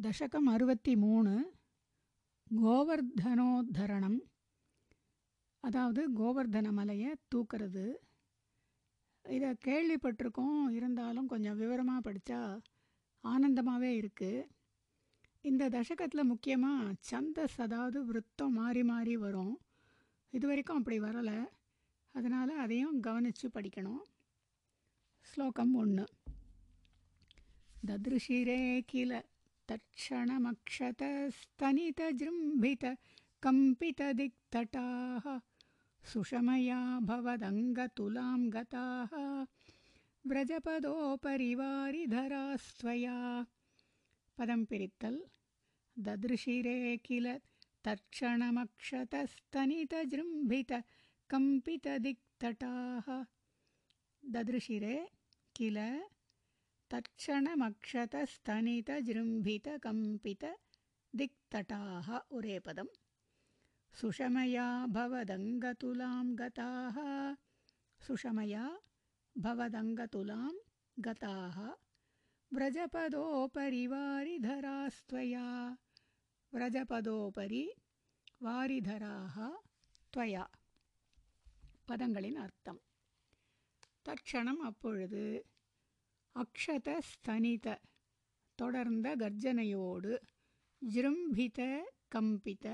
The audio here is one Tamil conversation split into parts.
தசகம் அறுபத்தி மூணு கோவர்தனோத்தரணம் அதாவது கோவர்தன மலையை தூக்கிறது இதை கேள்விப்பட்டிருக்கோம் இருந்தாலும் கொஞ்சம் விவரமாக படித்தா ஆனந்தமாகவே இருக்குது இந்த தசகத்தில் முக்கியமாக சந்தஸ் அதாவது விருத்தம் மாறி மாறி வரும் இது வரைக்கும் அப்படி வரலை அதனால் அதையும் கவனித்து படிக்கணும் ஸ்லோகம் ஒன்று ददृशिरे किल तत्क्षणमक्षतस्तनितजृम्भितकम्पितदिक्तटाः सुषमया भवदङ्गतुलां गताः व्रजपदोपरिवारिधरास्त्वया। पदं पिरित्तल्। ददृशिरे किल तत्क्षणमक्षतस्तनितजृम्भितकम्पितदिक्तटाः। ददृशिरे किल तत्क्षणमक्षतस्तनितजृम्भितकम्पितदिक्तटाः उरे पदं सुषमया भवदङ्गतुलां गताः सुषमया भवदङ्गतुलां गताः व्रजपदोपरिवारिधरास्त्वया व्रजपदोपरि வாரிதராக துவயா பதங்களின் அர்த்தம் தட்சணம் அப்பொழுது அக்ஷத ஸ்தனித. தொடர்ந்த கர்ஜனையோடு ஜிரும்பித கம்பித.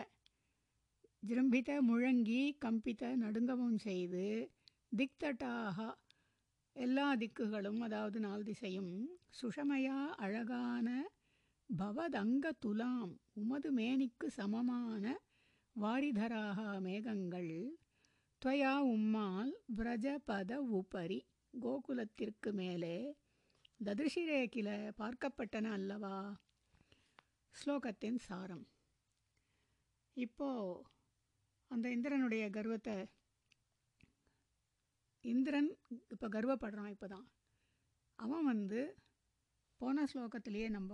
ஜிரும்பித முழங்கி கம்பித நடுங்கமும் செய்து திக்தட்டாக எல்லா திக்குகளும் அதாவது நாள் திசையும் சுஷமையா அழகான பவதங்க துலாம் உமது மேனிக்கு சமமான வாரிதராக மேகங்கள் துவயா உம்மால் பிரஜபத உபரி கோகுலத்திற்கு மேலே ததிருஷிரே பார்க்கப்பட்டன அல்லவா? ஸ்லோகத்தின் சாரம். இப்போ அந்த இந்திரனுடைய கர்வத்தை இந்திரன் இப்போ கர்வப்படுறான் இப்போ தான் அவன் வந்து போன ஸ்லோகத்திலேயே நம்ம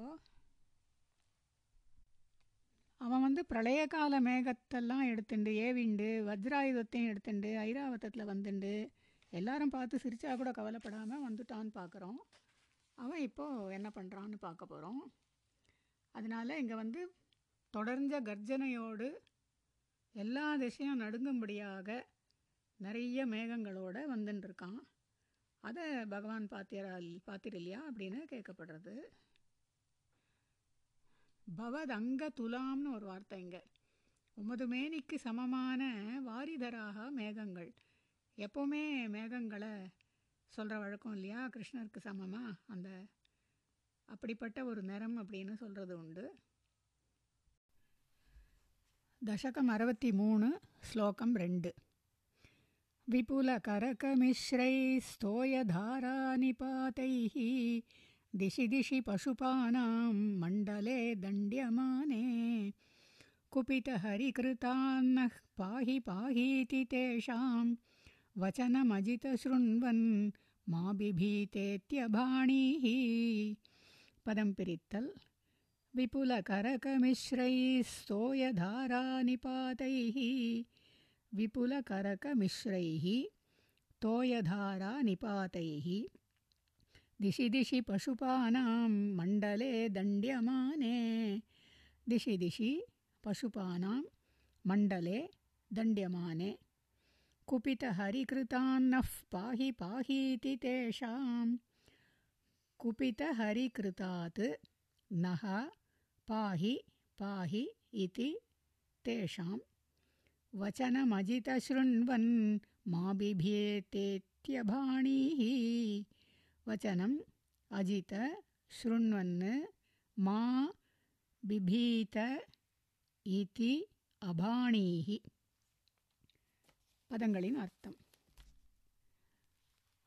அவன் வந்து பிரளய கால மேகத்தெல்லாம் எடுத்துண்டு ஏவிண்டு வஜ்ராயுதத்தையும் எடுத்துண்டு ஐராவதத்தில் வந்துண்டு எல்லாரும் பார்த்து சிரிச்சா கூட கவலைப்படாமல் வந்துட்டான்னு பார்க்குறோம் அவன் இப்போது என்ன பண்ணுறான்னு பார்க்க போகிறோம் அதனால் இங்கே வந்து தொடர்ந்த கர்ஜனையோடு எல்லா திசையும் நடுங்கும்படியாக நிறைய மேகங்களோடு வந்துட்டுருக்கான் அதை பகவான் பாத்திரால் பாத்திர அப்படின்னு கேட்கப்படுறது. பவதங்க துலாம்னு ஒரு வார்த்தை இங்கே. உமது மேனிக்கு சமமான வாரிதராக மேகங்கள். எப்போவுமே மேகங்களை சொல்கிற வழக்கம் இல்லையா கிருஷ்ணருக்கு சமமாக அந்த அப்படிப்பட்ட ஒரு நிறம் அப்படின்னு சொல்கிறது உண்டு தசகம் அறுபத்தி மூணு ஸ்லோகம் ரெண்டு विपुलकरकमिश्रैस्तोयधारानिपातैः दिशि दिशि पशुपानां मण्डले दण्ड्यमाने कुपितहरिकृतान्नः पाहि पाहीति तेषां वचनमजितशृण्वन् मा बिभीतेत्यभाणीः। पदं पिरित्तल्। विपुलकरकमिश्रैस्तोयधारानिपातैः विपुलकरकमिश्रैः तोयधारानिपातैः। दिशि दिशि पशुपानां मण्डले दण्ड्यमाने। दिशि दिशि पशुपानां मण्डले दण्ड्यमाने कुपितहरिकृतान्नः पाहि पाहीति तेषाम्। कुपितहरिकृतात् नः पाहि पाहि इति तेषां वचनमजितशृण्वन् मा बिभेतेत्यभाणीः वचनम् अजितशृण्वन् मा बिभीत इति अभाणीः। பதங்களின் அர்த்தம்.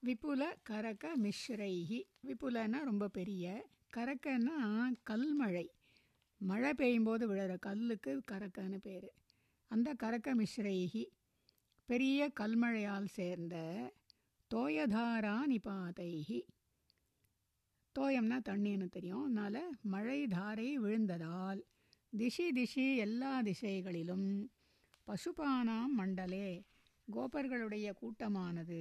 விபுல கரக மிஸ்ரைஹி விபுலன்னா ரொம்ப பெரிய. கரக்கன்னா கல்மழை. மழை பெய்யும்போது விழுற கல்லுக்கு கரக்கன்னு பேர். அந்த கரக்க மிஸ்ரைஹி பெரிய கல்மழையால் சேர்ந்த தோயதாரா நிபாதைகி தோயம்னா தண்ணின்னு தெரியும். அதனால் மழை தாரை விழுந்ததால் திஷி திஷி எல்லா திசைகளிலும் பசுபானாம் மண்டலே கோபர்களுடைய கூட்டமானது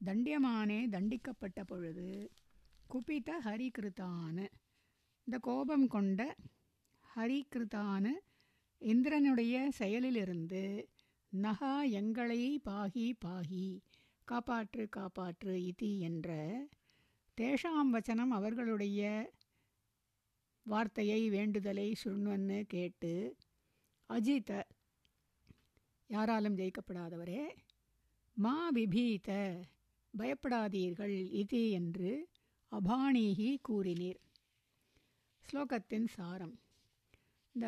தண்டியமானே தண்டிக்கப்பட்ட பொழுது குபித ஹரிகிருத்தான இந்த கோபம் கொண்ட ஹரிகிருத்தான இந்திரனுடைய செயலிலிருந்து நகா எங்களை பாகி பாகி காப்பாற்று காப்பாற்று இதி என்ற தேஷாம் வச்சனம் அவர்களுடைய வார்த்தையை வேண்டுதலை சுண்வன்னு கேட்டு அஜித யாராலும் ஜெயிக்கப்படாதவரே மா விபீத பயப்படாதீர்கள் இது என்று அபானீகி கூறினீர். ஸ்லோகத்தின் சாரம். இந்த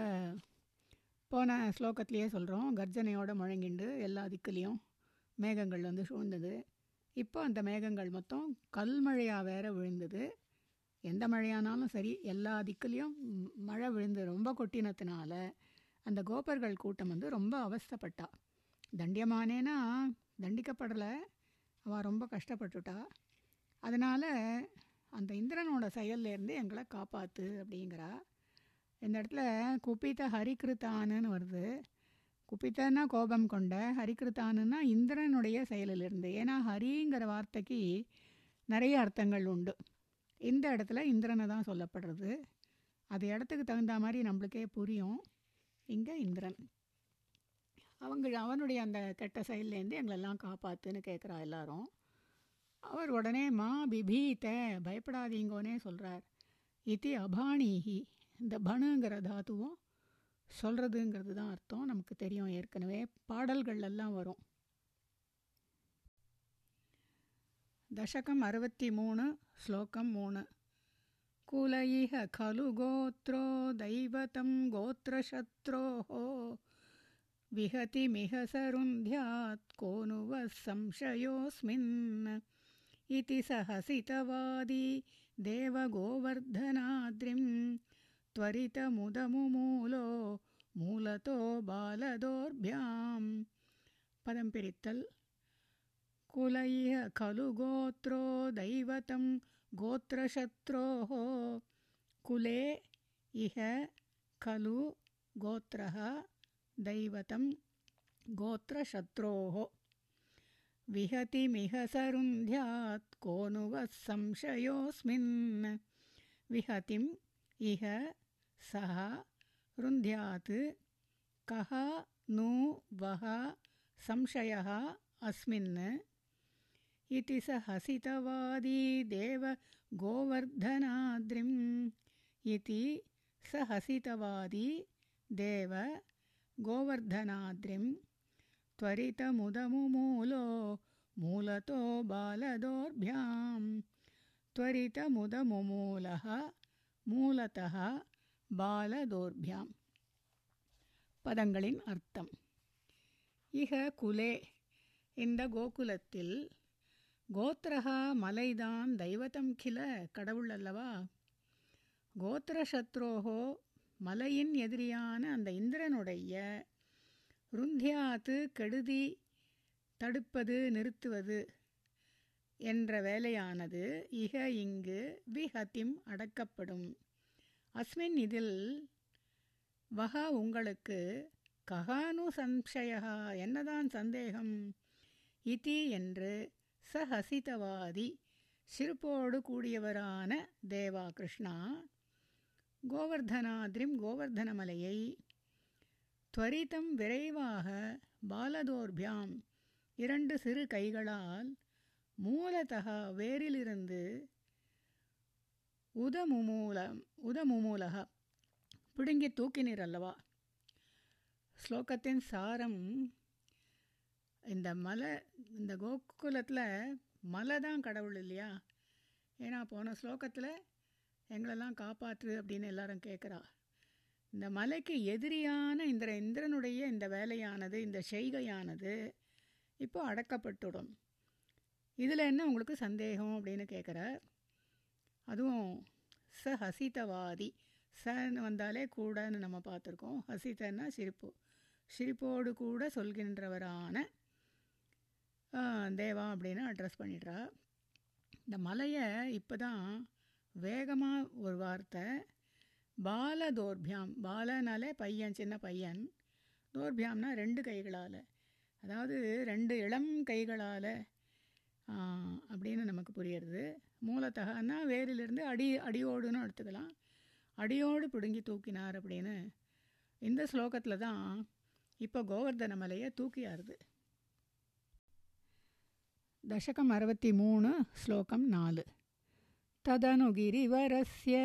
போன ஸ்லோகத்திலேயே சொல்கிறோம் கர்ஜனையோட முழங்கிண்டு எல்லா திக்குலேயும் மேகங்கள் வந்து சூழ்ந்தது. இப்போ அந்த மேகங்கள் மொத்தம் கல்மழையாக வேற விழுந்தது. எந்த மழையானாலும் சரி எல்லா திக்குலேயும் மழை விழுந்து ரொம்ப கொட்டினத்தினால அந்த கோபர்கள் கூட்டம் வந்து ரொம்ப அவஸ்தப்பட்டா. தண்டியமானேனா தண்டிக்கப்படலை. அவள் ரொம்ப கஷ்டப்பட்டுட்டா. அதனால் அந்த இந்திரனோட செயல்லேருந்து எங்களை காப்பாற்று அப்படிங்கிறா. இந்த இடத்துல குப்பித்த ஹரிகிருத்தானுன்னு வருது. குப்பித்தன்னா கோபம் கொண்ட ஹரிகிருத்தானுன்னா இந்திரனுடைய செயலிலிருந்து. ஏன்னா ஹரிங்கிற வார்த்தைக்கு நிறைய அர்த்தங்கள் உண்டு. இந்த இடத்துல இந்திரனை தான் சொல்லப்படுறது. அது இடத்துக்கு தகுந்த மாதிரி நம்மளுக்கே புரியும். இங்கே இந்திரன். அவங்க அவனுடைய அந்த கெட்ட செயல்லேருந்து எங்களெல்லாம் காப்பாத்துன்னு கேட்குறா எல்லாரும். அவர் உடனே மா பிபீத்த பயப்படாதீங்கோனே சொல்கிறார் இது அபாணிஹி. இந்த பணுங்கிற தாத்துவும் சொல்கிறதுங்கிறது தான் அர்த்தம். நமக்கு தெரியும் ஏற்கனவே பாடல்கள் எல்லாம் வரும். தசகம் அறுபத்தி மூணு ஸ்லோகம் மூணு. कुलैह खलु गोत्रो दैवतं गोत्रशत्रोः। विहतिमिह सरुन्ध्यात् को नु वः संशयोऽस्मिन्? इति सहसितवादी देवगोवर्धनाद्रिं त्वरितमुदमुमूलो मूलतो बालदोर्भ्यां पदं पिरित्तल्। कुलैः खलु गोत्रो दैवतं गोत्रशत्रोः कुले इह खलु गोत्रः दैवतं गोत्रशत्रोः। विहतिमिह सरुन्ध्यात् को नु वः संशयोऽस्मिन्। विहतिम् इह सः रुन्ध्यात् कः नु वः संशयः अस्मिन् इति स हसितवादी देव गोवर्धनाद्रिम् इति स हसितवादी देव गोवर्धनाद्रिं त्वरितमुदमुमूलो मूलतो बालदोर्भ्यां त्वरितमुदमुमूलः மூலத்தः பாலதோர்பியாம் பதங்களின் அர்த்தம் இக குலே இந்த கோகுலத்தில் கோத்திரகா மலைதான் தெய்வத்தம் கில கடவுள் அல்லவா? கோத்திரசத்ரோகோ மலையின் எதிரியான அந்த இந்திரனுடைய ருந்தியாத்து கெடுதி தடுப்பது நிறுத்துவது என்ற வேலையானது இக இங்கு விஹத்திம் அடக்கப்படும். அஸ்மின் இதில் வகா உங்களுக்கு ககானு சம்சயா என்னதான் சந்தேகம்? இதி என்று சஹசிதவாதி சிறுப்போடு கூடியவரான தேவா கிருஷ்ணா கோவர்தனாத்ரிம் கோவர்தனமலையை துவரிதம் விரைவாக பாலதோர்பியாம் இரண்டு சிறு கைகளால் மூலத்தக வேரிலிருந்து உதமுமூலம் உதமுமூலக பிடுங்கி தூக்கினீர் அல்லவா? ஸ்லோகத்தின் சாரம் இந்த மலை இந்த கோகுலத்தில் மலை தான் கடவுள் இல்லையா? ஏன்னா போன ஸ்லோகத்தில் எங்களெல்லாம் காப்பாற்று அப்படின்னு எல்லாரும் கேட்குறா இந்த மலைக்கு எதிரியான இந்த இந்திரனுடைய இந்த வேலையானது இந்த செய்கையானது இப்போ அடக்கப்பட்டுடும். இதில் என்ன உங்களுக்கு சந்தேகம் அப்படின்னு கேட்குறார் அதுவும் ச ஹசிதவாதி. சன்னு வந்தாலே கூடன்னு நம்ம பார்த்துருக்கோம். ஹசிதன்னா சிரிப்பு. சிரிப்போடு கூட சொல்கின்றவரான தேவா அப்படின்னு அட்ரஸ் பண்ணிடுறா. இந்த மலையை இப்போ தான் வேகமாக ஒரு வார்த்தை பால தோர்பியாம் பாலனாலே பையன் சின்ன பையன். தோர்பியாம்னா ரெண்டு கைகளால். அதாவது ரெண்டு இளம் கைகளால் அப்படின்னு நமக்கு புரியுறது. மூலத்தகன்னா வேரிலிருந்து அடி அடியோடுன்னு எடுத்துக்கலாம். அடியோடு பிடுங்கி தூக்கினார் அப்படின்னு இந்த ஸ்லோகத்தில் தான் இப்போ கோவர்தன மலையை தூக்கியாருது. दशकम् अरवति मूणु श्लोकं नाल्। तदनुगिरिवरस्य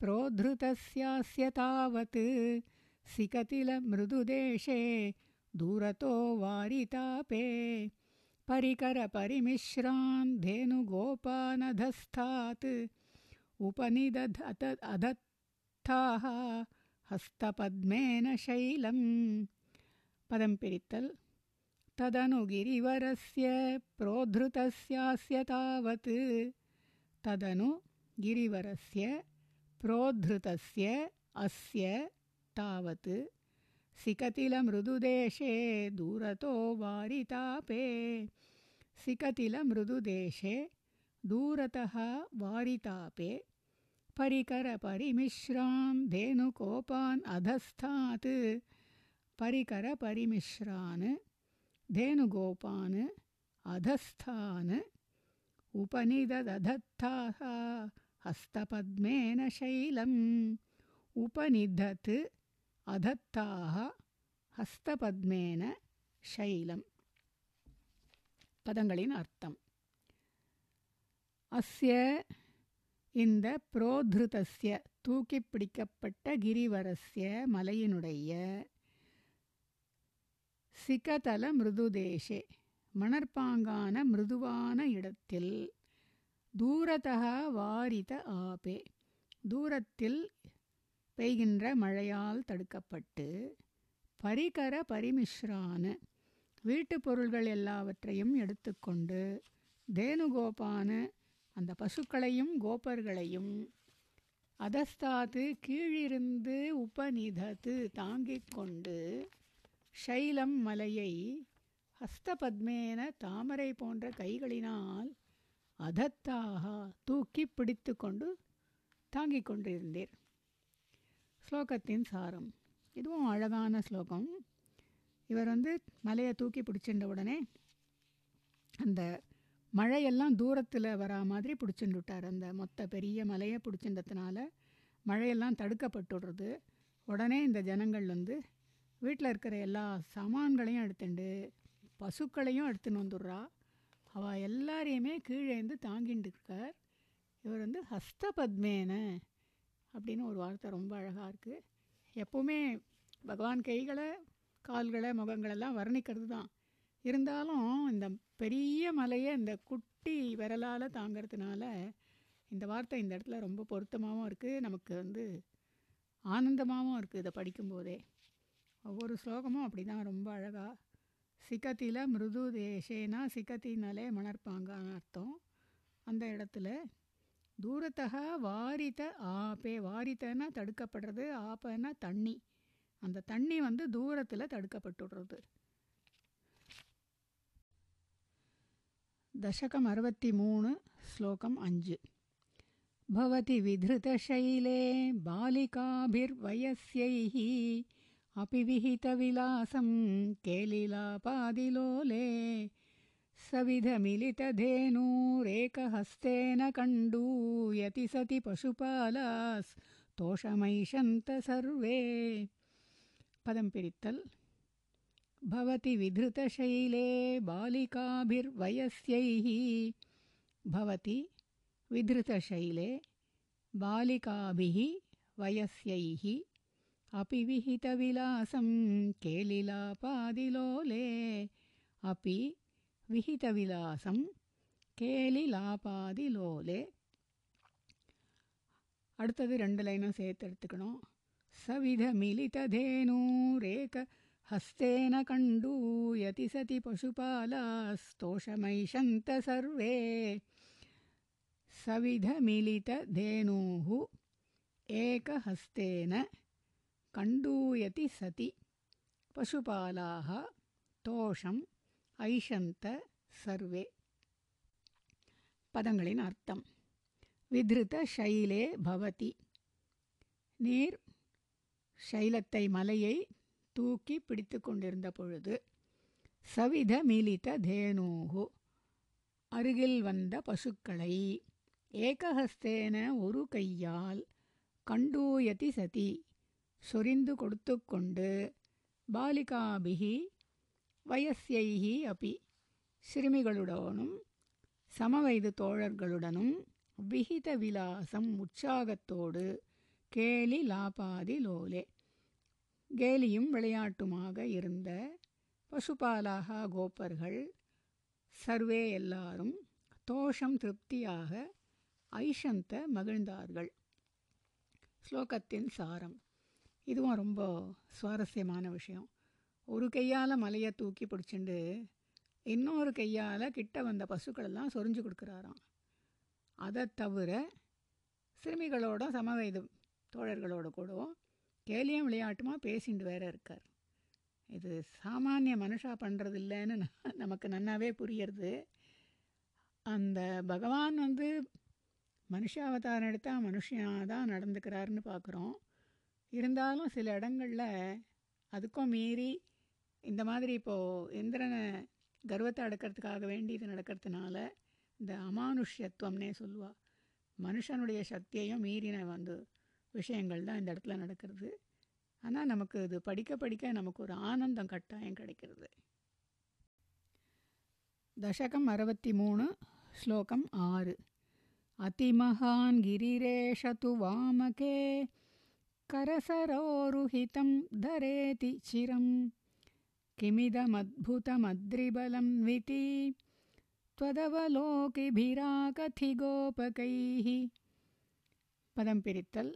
प्रोद्धृतस्यास्य तावत् सिकतिलमृदुदेशे दूरतो वारितापे। परिकरपरिमिश्रान् धेनुगोपानधस्तात् उपनिदध अधत्थाः हस्तपद्मेन शैलं पदंपित्तल् तदनु गिरिवरस्य प्रोद्धृतस्यास्य तावत्। तदनु गिरिवरस्य प्रोद्धृतस्य अस्य तावत्। सिकतिलमृदुदेशे दूरतो वारितापे। सिकतिलमृदुदेशे दूरतः वारितापे। परिकरपरिमिश्रान् धेनुकोपान् अधस्तात् परिकरपरिमिश्रान् धेनुगोपान् अधस्थान् उपनिदधत्ताः हस्तपद्मेन शैलम् उपनिधत् अधत्ताः ஹஸ்தபத்மேன ஷைலம் பதங்களின் அர்த்தம் அஸ்ய இந்த புரோத்ருதஸ்ய தூக்கி பிடிக்கப்பட்ட கிரிவரஸ்ய மலையினுடைய சிகதல மிருதுதேஷே மணற்பாங்கான மிருதுவான இடத்தில். தூரதக வாரித ஆபே தூரத்தில் பெய்கின்ற மழையால் தடுக்கப்பட்டு பரிகர பரிமிஷ்ரான வீட்டு பொருள்கள் எல்லாவற்றையும் எடுத்துக்கொண்டு தேனுகோபான அந்த பசுக்களையும் கோபர்களையும் அதஸ்தாத்து கீழிருந்து உபநிதத்து தாங்கிக் கொண்டு ஷைலம் மலையை ஹஸ்தபத்மேன தாமரை போன்ற கைகளினால் அதத்தாக தூக்கி பிடித்து கொண்டு தாங்கிக் கொண்டிருந்தீர். ஸ்லோகத்தின் சாரம். இதுவும் அழகான ஸ்லோகம். இவர் வந்து மலையை தூக்கி பிடிச்சின்ற உடனே அந்த மழையெல்லாம் தூரத்தில் வரா மாதிரி பிடிச்சிருந்துட்டார் அந்த மொத்த பெரிய மலையை பிடிச்சிருந்ததுனால மழையெல்லாம் தடுக்கப்பட்டுடுறது. உடனே இந்த ஜனங்கள் வந்து வீட்டில் இருக்கிற எல்லா சாமான்களையும் எடுத்துண்டு பசுக்களையும் எடுத்துன்னு வந்துடுறா. அவள் எல்லாரையுமே கீழேந்து தாங்கிட்டு இருக்கார். இவர் வந்து ஹஸ்தபத்மேன அப்படின்னு ஒரு வார்த்தை ரொம்ப அழகாக இருக்குது எப்போவுமே பகவான் கைகளை கால்களை முகங்களெல்லாம் வர்ணிக்கிறது தான். இருந்தாலும் இந்த பெரிய மலையை இந்த குட்டி விரலால் தாங்கிறதுனால இந்த வார்த்தை இந்த இடத்துல ரொம்ப பொருத்தமாகவும் இருக்குது நமக்கு வந்து ஆனந்தமாகவும் இருக்குது இதை படிக்கும்போதே. ஒவ்வொரு ஸ்லோகமும் அப்படி தான் ரொம்ப அழகாக சிகத்தில மிருது தேசேனா சிகத்தினாலே மணற்பாங்கான அர்த்தம் அந்த இடத்துல தூரத்தக வாரித்த ஆப்பே வாரித்தனா தடுக்கப்படுறது ஆப்பன்னா தண்ணி அந்த தண்ணி வந்து தூரத்தில் தடுக்கப்பட்டுடுறது दशकम् अरवति मूणु श्लोकम् अञ्जु भवति विधृतशैले बालिकाभिर्वयस्यैः अपि विहितविलासं केलिलापादिलोले सविधमिलितधेनूरेकहस्तेन कण्डूयति सति पशुपालास्तोषमैषन्त सर्वे। पदं पिरित्तल्। भवति विधृतशैले बालिकाभिर्वयस्यैः। भवति विधृतशैले बालिकाभिः वयस्यैः అపి విహితవిలాసం కేలిలాపాదిలోలే అపి విహితవిలాసం கேலிலாபாதிலோலே அடுத்தது ரெண்டு லைனும் சேர்த்து எடுத்துக்கணும் சவித மிலிததேனூரேக ஹஸ்தேன கண்டூயதி சதி பசுபாலாஸ்தோஷமைஷந்த சர்வே சவித மிலித தேனூஹு ஏகஹஸ்தேன कण्डूयति सति पशुपालाः तोषम् ऐषन्त सर्वे பதங்களின் அர்த்தம் விதிருத ஷைலே பவதி நீர் ஷைலத்தை மலையை தூக்கி பிடித்து கொண்டிருந்த பொழுது சவித மீலித தேனூகு அருகில் வந்த பசுக்களை ஏகஹஸ்தேன ஒரு கையால் கண்டூயதி சதி சொரிந்து கொடுத்து கொண்டு பாலிகாபிகி வயஸ்யைஹி அபி சிறுமிகளுடனும் சமவயது தோழர்களுடனும் விகித விலாசம் உற்சாகத்தோடு கேலி லாபாதி லோலே. கேலியும் விளையாட்டுமாக இருந்த பசுபாலாக கோப்பர்கள் சர்வே எல்லாரும் தோஷம் திருப்தியாக ஐஷந்த மகிழ்ந்தார்கள். ஸ்லோகத்தின் சாரம். இதுவும் ரொம்ப சுவாரஸ்யமான விஷயம். ஒரு கையால் மலையை தூக்கி பிடிச்சிண்டு இன்னொரு கையால் கிட்ட வந்த பசுக்களெல்லாம் சொரிஞ்சு கொடுக்குறாராம். அதை தவிர சிறுமிகளோட சமவயது தோழர்களோட கூடவும் கேலியும் விளையாட்டுமா பேசிட்டு வேற இருக்கார். இது சாமானிய மனுஷா பண்ணுறது இல்லைன்னு நமக்கு நன்னாவே புரியுறது. அந்த பகவான் வந்து மனுஷாவதாரம் எடுத்தால் மனுஷனாக தான் நடந்துக்கிறாருன்னு பார்க்குறோம் இருந்தாலும் சில இடங்களில் அதுக்கும் மீறி இந்த மாதிரி இப்போது இந்திரனை கர்வத்தை அடக்கிறதுக்காக வேண்டி இது நடக்கிறதுனால இந்த அமானுஷ்யத்துவம்னே சொல்லுவாள் மனுஷனுடைய சக்தியையும் மீறின வந்து விஷயங்கள் தான் இந்த இடத்துல நடக்கிறது. ஆனால் நமக்கு இது படிக்க படிக்க நமக்கு ஒரு ஆனந்தம் கட்டாயம் கிடைக்கிறது. தசகம் அறுபத்தி மூணு ஸ்லோகம் ஆறு. அதிமகான் கிரிரேஷது வாமகே करसरोरुहितं धरेति चिरं। किमिदमद्भुतमद्रिबलं विति त्वदवलोकिभिराकथिगोपकैः। पदं पिरित्तल्।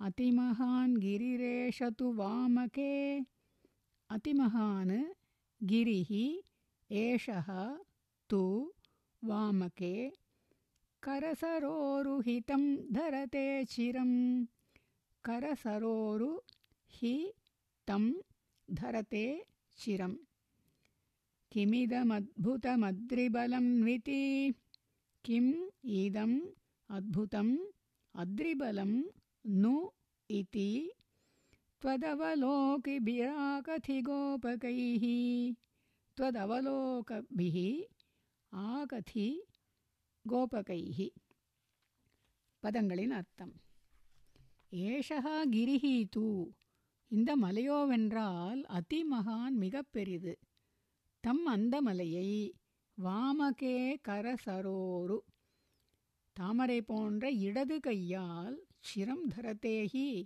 अतिमहान् गिरिरेष तु वामके। अतिमहान् गिरिः एषः तु वामके। करसरोरुहितं धरते चिरम्। करसरोरु हि तं धरते चिरम् किमिदमद्भुतमद्रिबलं विति किम् इदम् अद्भुतम् अद्रिबलं नु इति त्वदवलोकिभिराकथिगोपकैः त्वदवलोकभिः ஆகதி கோபகைஹி பதங்களின் அர்த்தம் ஏஷகா கிரிஹி தூ இந்த மலையோவென்றால் அதிமகான் மிக பெரிது தம் அந்த மலையை வாமகே கரசரோரு. தாமரை போன்ற இடது கையால் சிரம் தரத்தேகி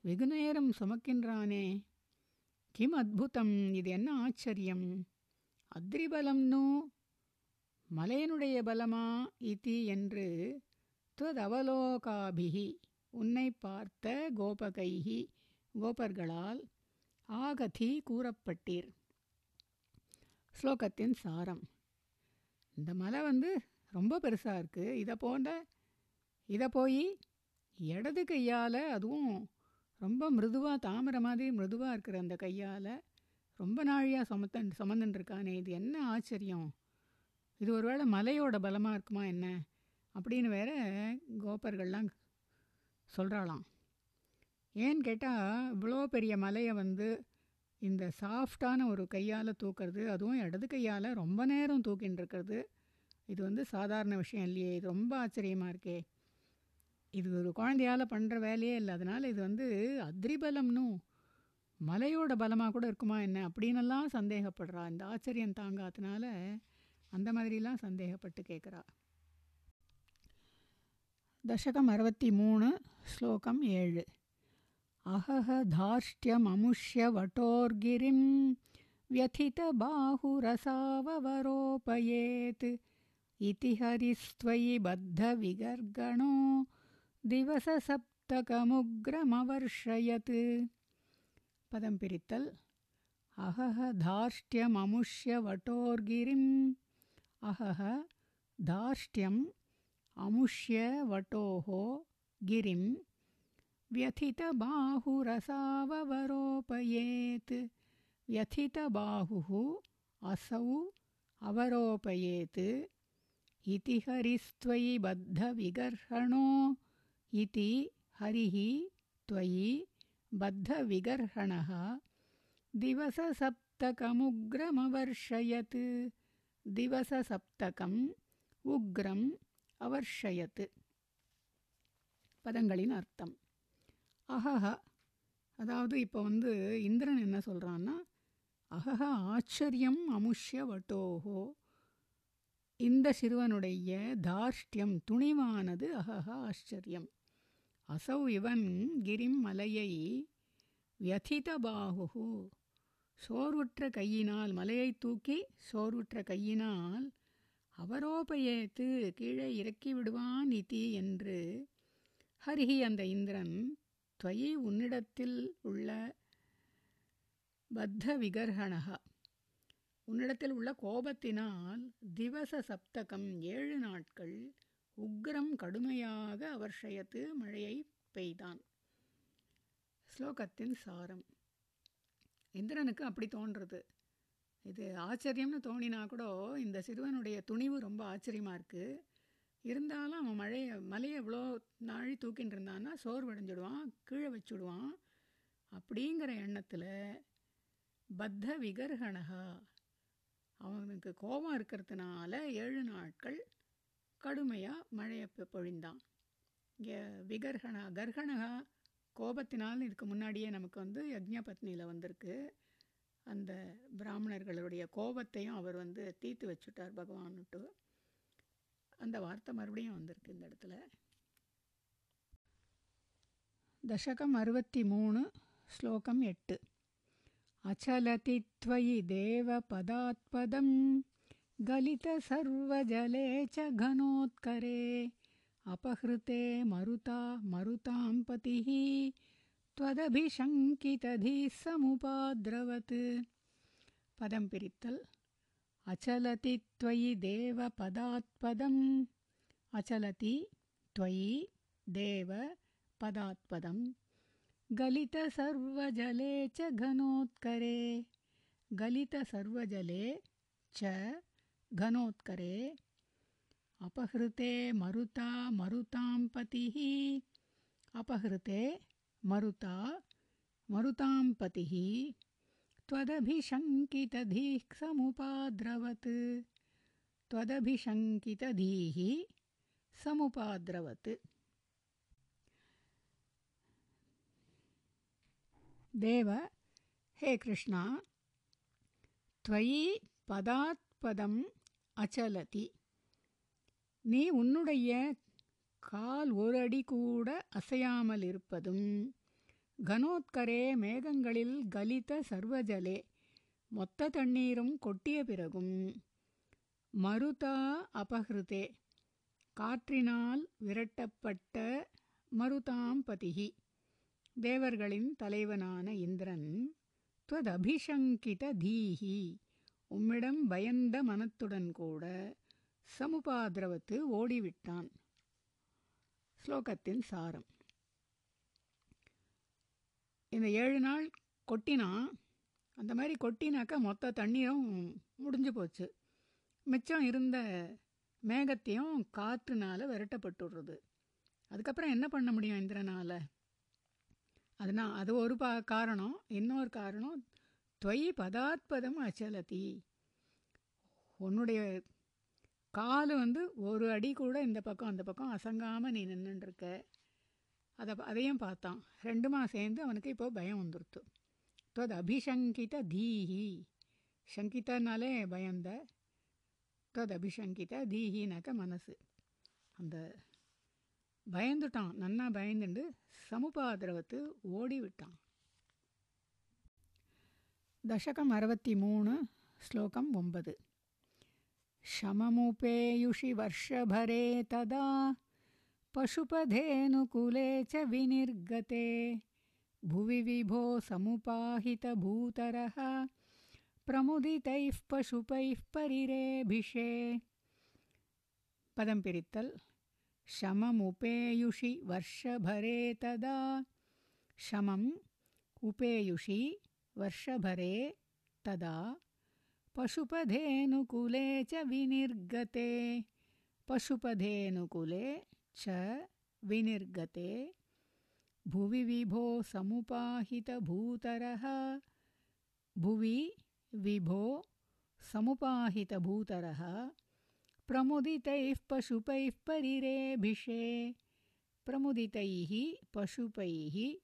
வெகுநேரம் சுமக்கின்றானே. கிம் அத்புதம் இது என்ன ஆச்சரியம்? அத்ரிபலம்னு? மலையனுடைய பலமா? இதி என்று துவதவலோகாபிகி உன்னை பார்த்த கோபகைகி கோபர்களால் ஆகதி கூறப்பட்டீர். ஸ்லோகத்தின் சாரம். இந்த மலை வந்து ரொம்ப பெருசாக இருக்குது இதை போன்ற இதை போய் இடது கையால் அதுவும் ரொம்ப மிருதுவாக தாமரை மாதிரி மிருதுவாக இருக்கிற அந்த கையால் ரொம்ப நாழியாக சுமத்தன் சுமந்துட்டுருக்கானே இது என்ன ஆச்சரியம்? இது ஒருவேளை மலையோட பலமாக இருக்குமா என்ன? அப்படின்னு வேற கோபர்கள்லாம் சொல்கிறாளாம் ஏன்னு கேட்டால் இவ்வளோ பெரிய மலையை வந்து இந்த சாஃப்டான ஒரு கையால் தூக்கிறது அதுவும் இடது கையால் ரொம்ப நேரம் தூக்கின்னு இருக்கிறது. இது வந்து சாதாரண விஷயம் இல்லையே இது ரொம்ப ஆச்சரியமாக இருக்கே. இது ஒரு குழந்தையால் பண்ணுற வேலையே இல்லை அதனால் இது வந்து அத்ரிபலம்னு மலையோட பலமாக கூட இருக்குமா என்ன அப்படின்னெல்லாம் சந்தேகப்படுறா. இந்த ஆச்சரியம் தாங்காதனால அந்த மாதிரிலாம் சந்தேகப்பட்டு கேட்குறா தசகம் அறுபத்தி மூணு ஸ்லோகம் ஏழு அஹஹ தார்ஷ்டியம் அமுஷ்ய வட்டோர்கிரிம் व्यथित बाहुरसावरोपयेत् इति हरिस्त्वयि बद्धविगर्गणो दिवससप्तकमुग्रमवर्षयत् पदं पिरित्तल् अहः धार्ष्ट्यममुष्य वटोर्गिरिम् अहः धार्ष्ट्यम् अमुष्यवटोः गिरिं व्यथितबाहुरसाववरोपयेत्। व्यथितबाहुः असौ अवरोपयेत्। इति हरिस्त्वयि बद्धविगर्हणो। इति हरिः त्वयि बद्धविगर्हणः। दिवससप्तकमुग्रमवर्षयत्। दिवससप्तकम् उग्रम् அவர்ஷயத்து. பதங்களின் அர்த்தம். அஹஹ அதாவது இப்போ வந்து இந்திரன் என்ன சொல்கிறான்னா அஹஹ ஆச்சரியம் அமுஷ்ய வட்டோஹோ. இந்த சிறுவனுடைய தார்ஷ்டியம் துணிவானது அஹஹ ஆச்சரியம். அசௌ இவன் கிரிம் மலையை வியதித பாகு சோர்வுற்ற கையினால் மலையை தூக்கி சோர்வுற்ற கையினால் அவரோபயேத்து கீழே இறக்கி விடுவான் இதி என்று ஹரிஹி அந்த இந்திரன் துவயி உன்னிடத்தில் உள்ள பத்த விகர்ஹணகா உன்னிடத்தில் உள்ள கோபத்தினால் திவச சப்தகம் ஏழு நாட்கள் உக்ரம் கடுமையாக அவர்ஷயத்து மழையை பெய்தான். ஸ்லோகத்தின் சாரம். இந்திரனுக்கு அப்படி தோன்றுறது இது ஆச்சரியம்னு தோணினா கூட இந்த சிறுவனுடைய துணிவு ரொம்ப ஆச்சரியமாக இருக்குது இருந்தாலும் அவன் மழையை மலையை எவ்வளோ நாழி தூக்கின்னு இருந்தான்னா சோர்வடைஞ்சிடுவான் கீழே வச்சுடுவான். அப்படிங்கிற எண்ணத்தில் பத்த விகர்ஹணகா அவனுக்கு கோபம் இருக்கிறதுனால ஏழு நாட்கள் கடுமையாக மழையை பொழிந்தான். இங்கே விகர்ஹணா கர்ஹணகா கோபத்தினால் இதுக்கு முன்னாடியே நமக்கு வந்து யஜ்ஞபத்னியில் வந்திருக்கு. அந்த பிராமணர்களுடைய கோபத்தையும் அவர் வந்து தீர்த்து வச்சுட்டார் பகவான்ட்டு அந்த வார்த்தை மறுபடியும் வந்திருக்கு இந்த இடத்துல தசகம் அறுபத்தி மூணு ஸ்லோகம் எட்டு அச்சலதி त्वयि देवपदात्पदं गलितसर्वजले च घनोत्करे अपहृते मरुता मरुतां पतिः त्वदभिशङ्कितधिः समुपाद्रवत्। पदं पिरित्तल्। अचलति त्वयि देवपदात्पदम्। अचलति त्वयि देव पदात्पदं गलितसर्वजले च घनोत्करे। गलितसर्वजले च घनोत्करे। अपहृते मरुता मरुतां पतिः अपहृते मरुता मरुतां पतिः त्वदभिशङ्कितधीः समुपाद्रवत् त्वदभिशङ्कितधीः समुपाद्रवत् देव हे कृष्णा त्वयि पदात् பதம் அச்சலதி நீ உன்னுடைய கால் ஒரு அடி கூட அசையாமல் இருப்பதும் கனோத்கரே மேகங்களில் கலித சர்வஜலே மொத்த தண்ணீரும் கொட்டிய பிறகும் மருதா அபகிருதே காற்றினால் விரட்டப்பட்ட மருதாம்பதிகி தேவர்களின் தலைவனான இந்திரன் துவதபிஷங்கித தீஹி உம்மிடம் பயந்த மனத்துடன் கூட சமுபாதிரவத்து ஓடிவிட்டான். ஸ்லோகத்தின் சாரம். இந்த ஏழு நாள் கொட்டினா அந்த மாதிரி கொட்டினாக்கா மொத்த தண்ணீரும் முடிஞ்சு போச்சு. மிச்சம் இருந்த மேகத்தையும் காற்றுனால் விரட்டப்பட்டுடுறது. அதுக்கப்புறம் என்ன பண்ண முடியும் இந்திரனால்? அதுனா அது ஒரு பா காரணம். இன்னொரு காரணம் தொய் பதாத்பதம் அச்சலதி உன்னுடைய கால் வந்து ஒரு அடி கூட இந்த பக்கம் அந்த பக்கம் அசங்காமல் நீ நின்றுருக்க அதை அதையும் பார்த்தான். ரெண்டுமா சேர்ந்து அவனுக்கு இப்போ பயம் வந்துடுத்து அது அபிஷங்கித தீஹி. சங்கிதனாலே பயந்த தது அபிஷங்கித தீஹினாக்க மனசு. அந்த பயந்துட்டான். நன்னா பயந்துண்டு சமுபாதிரவத்து ஓடி விட்டான் தசகம் அறுபத்தி மூணு ஸ்லோகம் ஒன்பது. शममुपेयुषि वर्षभरे तदा पशुपधेनुकुले च विनिर्गते। भुवि विभो समुपाहितभूतरः प्रमुदितैः पशुपैः परिरेभिषे। पदं पिरित्तल्। शममुपेयुषि वर्षभरे तदा शमम् उपेयुषि वर्षभरे तदा पशुपधेऽनुकूले च विनिर्गते। पशुपधेऽनुकूले च विनिर्गते। भुवि विभो समुपाहितभूतरः भुवि विभो समुपाहितभूतरः प्रमुदितैः पशुपैः परिरेभिषे। प्रमुदितैः पशुपैः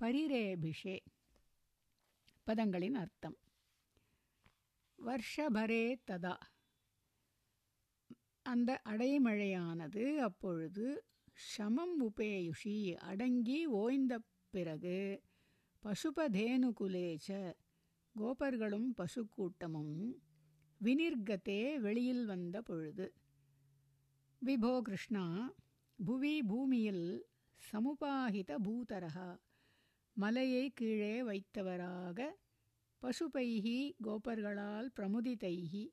परिरेभिषे। ಪದಂಗಳಿನ வருஷபரே ததா. அந்த அடைமழையானது அப்பொழுது ஷமம் உபேயுஷி அடங்கி ஓய்ந்த பிறகு பசுபதேனுகுலேச்ச கோபர்களும் பசுக்கூட்டமும் வினிர்கத்தே வெளியில் வந்த பொழுது விபோ கிருஷ்ணா புவி பூமியில் சமுபாகித பூதரகா மலையை கீழே வைத்தவராக பசுபைகி கோபர்களால் பிரமுதிதைகி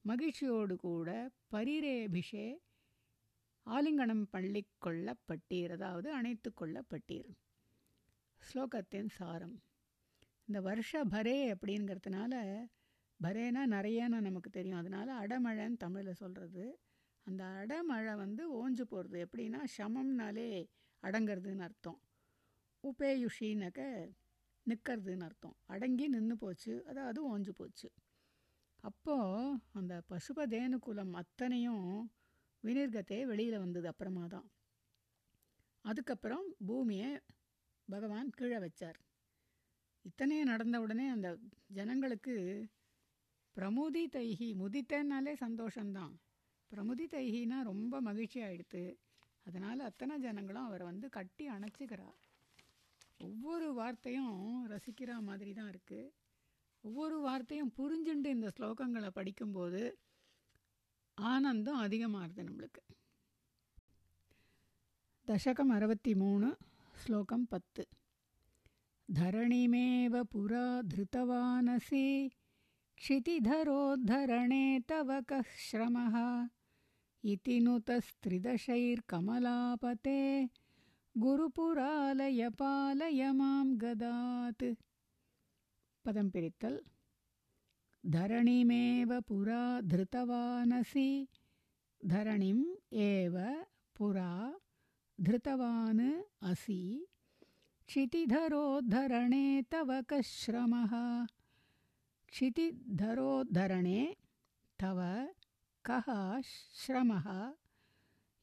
மகிழ்ச்சியோடு கூட பரிரேபிஷே ஆலிங்கனம் பள்ளி கொள்ளப்பட்டீர் அதாவது அணைத்து கொள்ளப்பட்டீர். ஸ்லோகத்தின் சாரம். இந்த வருஷ பரே அப்படிங்கிறதுனால பரேனா நிறையன்னு நமக்கு தெரியும். அதனால அடமழைன்னு தமிழில் சொல்கிறது அந்த அடமழை வந்து ஓஞ்சு போகிறது எப்படின்னா சமம்னாலே அடங்கிறதுன்னு அர்த்தம். உபேயுஷினாக்க நிற்கிறதுன்னு அர்த்தம். அடங்கி நின்று போச்சு. அதாவது ஓஞ்சு போச்சு. அப்போது அந்த பசுபதேனு குலம் அத்தனையும் வினிர்கத்தே வெளியில் வந்தது அப்புறமா தான். அதுக்கப்புறம் பூமியை பகவான் கீழே வச்சார். இத்தனையும் நடந்த உடனே அந்த ஜனங்களுக்கு பிரமுதி தைஹி முதித்தேன்னாலே சந்தோஷம்தான். பிரமுதி தைஹின்னா ரொம்ப மகிழ்ச்சி ஆயிடுத்து. அதனால் அத்தனை ஜனங்களும் அவரை வந்து கட்டி அணைச்சிக்கிறார். ஒவ்வொரு வார்த்தையும் ரசிக்கிற மாதிரி தான் இருக்குது ஒவ்வொரு வார்த்தையும் புரிஞ்சுண்டு இந்த ஸ்லோகங்களை படிக்கும்போது ஆனந்தம் அதிகமாகுது நம்மளுக்கு தசகம் அறுபத்தி மூணு ஸ்லோகம் பத்து धरणिमेव पुरा धृतवानसि क्षितिधरोद्धरणे तव कः श्रमः इति नुतस्त्रिदशैर्कमलापते गुरुपुरालय पालय मां गदात् पदं पिरित्तल् धरणिमेव पुरा धृतवानसि धरणिम् एव पुरा धृतवान् असि क्षितिधरोद्धरणे तव कः श्रमः क्षितिधरोद्धरणे तव कः श्रमः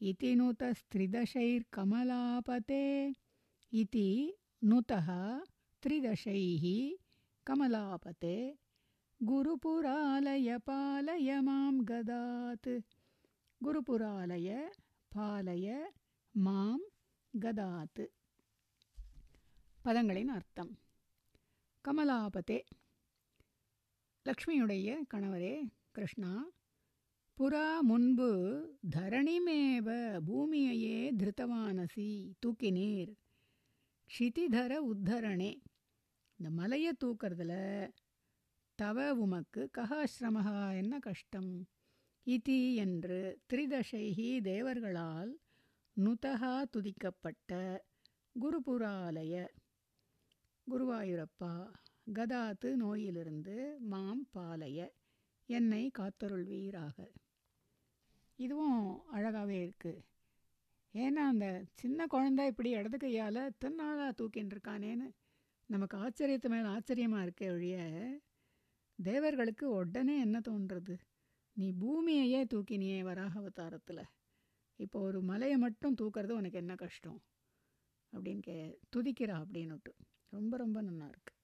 इति नुतस्त्रिदशैर्कमलापते इति नुतः त्रिदशैः कमलापते गुरुपुरालय पालय मां गदात् गुरुपुरालय पालय मां गदात् பதங்களின் அர்த்தம் கமலாபதே லக்ஷ்மியுடைய கணவரே கிருஷ்ணா புறா முன்பு தரணிமேவ பூமியையே திருத்தவானசி தூக்கினீர். க்ஷிதிதர உத்தரணே. இந்த மலையை தூக்கிறதுல தவ உமக்கு ககாசிரமஹா என்ன கஷ்டம்? இதி என்று திரிதசைகி தேவர்களால் நுதகா துதிக்கப்பட்ட குருபுராலய. குருவாயூரப்பா கதாத்து நோயிலிருந்து மாம் பாலைய என்னை காத்தருள்வீராக. இதுவும் அழகாகவே இருக்குது ஏன்னா அந்த சின்ன குழந்தை இப்படி இடது கையால் திருநாளாக தூக்கின்னு இருக்கானேன்னு நமக்கு ஆச்சரியத்து மேலே ஆச்சரியமாக இருக்கே ஒழிய தேவர்களுக்கு உடனே என்ன தோன்றது? நீ பூமியையே தூக்கினியே வராக அவதாரத்தில் இப்போ ஒரு மலையை மட்டும் தூக்கிறது உனக்கு என்ன கஷ்டம்? அப்படின்னு கே துதிக்கிறா அப்படின்னுட்டு. ரொம்ப ரொம்ப நல்லா இருக்குது